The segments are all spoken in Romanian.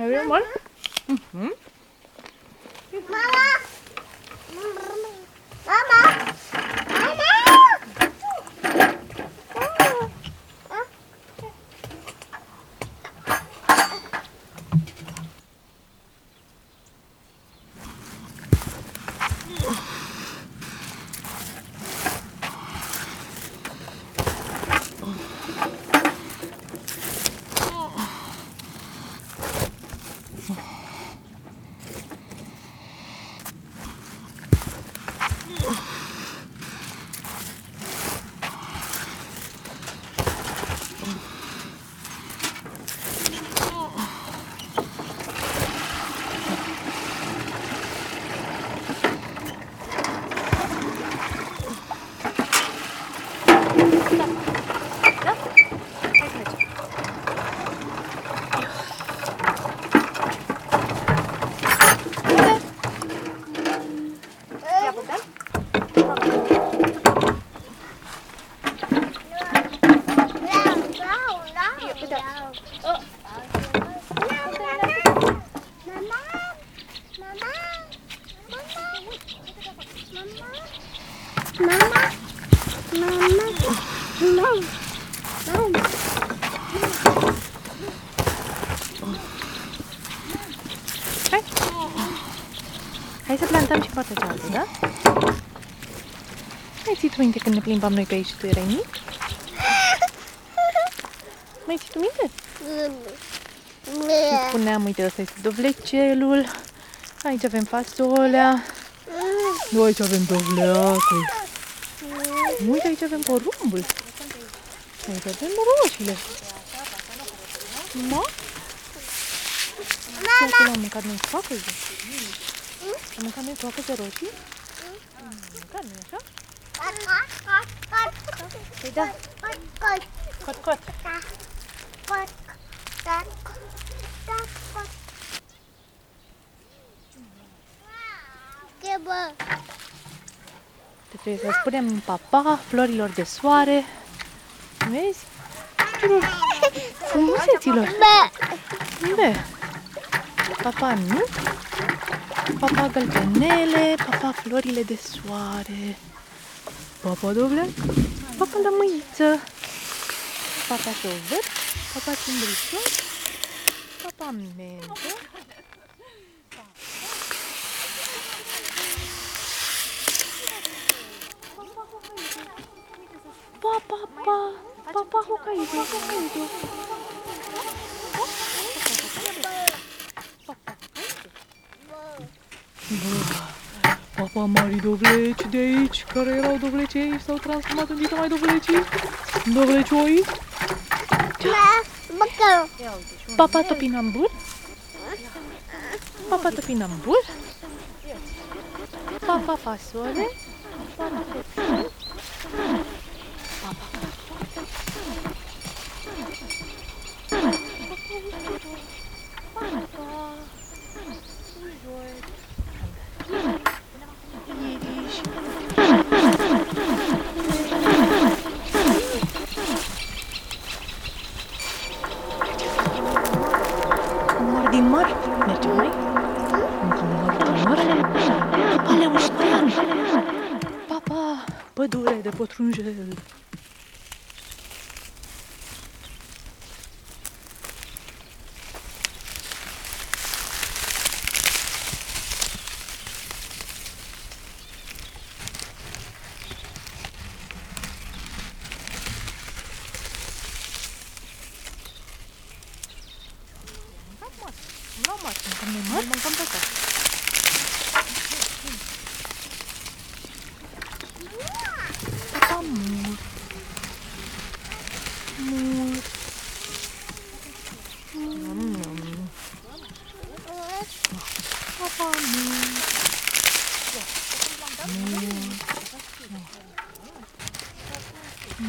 Är det mål? Mm -hmm. Mamma! Mamma! Hai să plantăm și partea cealaltă, da? Mai ții tu minte când ne plimbam noi pe aici și tu erai mic? Mai ții tu minte? Și spuneam, uite, ăsta este dovlecelul. Aici avem fasolea. Aici avem dovleacul. Uite, aici avem porumbul. Aici avem roșiile. Da? Chiar că l-am mâncat noi coacă de Am mâncat noi coacă de roșii? Am mâncat, nu așa? Păi da, cot, cot. Ce bă? Trebuie să spunem papa florilor de soare. Vezi? Tuturor frumuseților. Bă. Da. Papa nu. Papa gălbenele, papa florile de soare. Papa dovleac, papa lămâiță. Papa șovăr, papa cimbrișor, papa mentă. Pa, pa, pa, papa Hokkaido, Hokkaido. Papa mari dovleci de aici, care erau dovleci aici, s-au transformat în dita mai dovleci. Dovlecioi. Bă. Băcă. Papa topinambur. Papa topinambur. Papa fasole. Papa copil. Pădure de Papa mur. Mur.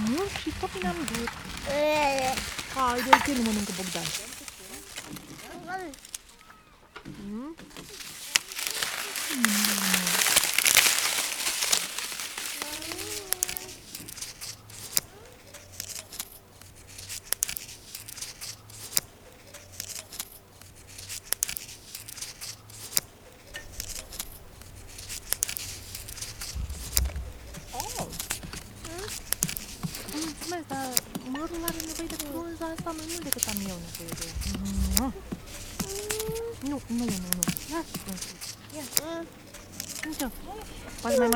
Mur și topinambur. Haide, ce nu mănâncă Bogdan? Frunza asta mai mult decât am eu nevoie de ea. Nu, nu, nu, nu. Ia să frunzi. Ia. Uite. Poate mai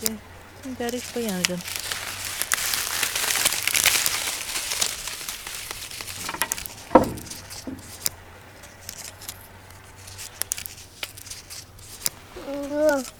Będzie, Garyś pojęży. Mm-hmm.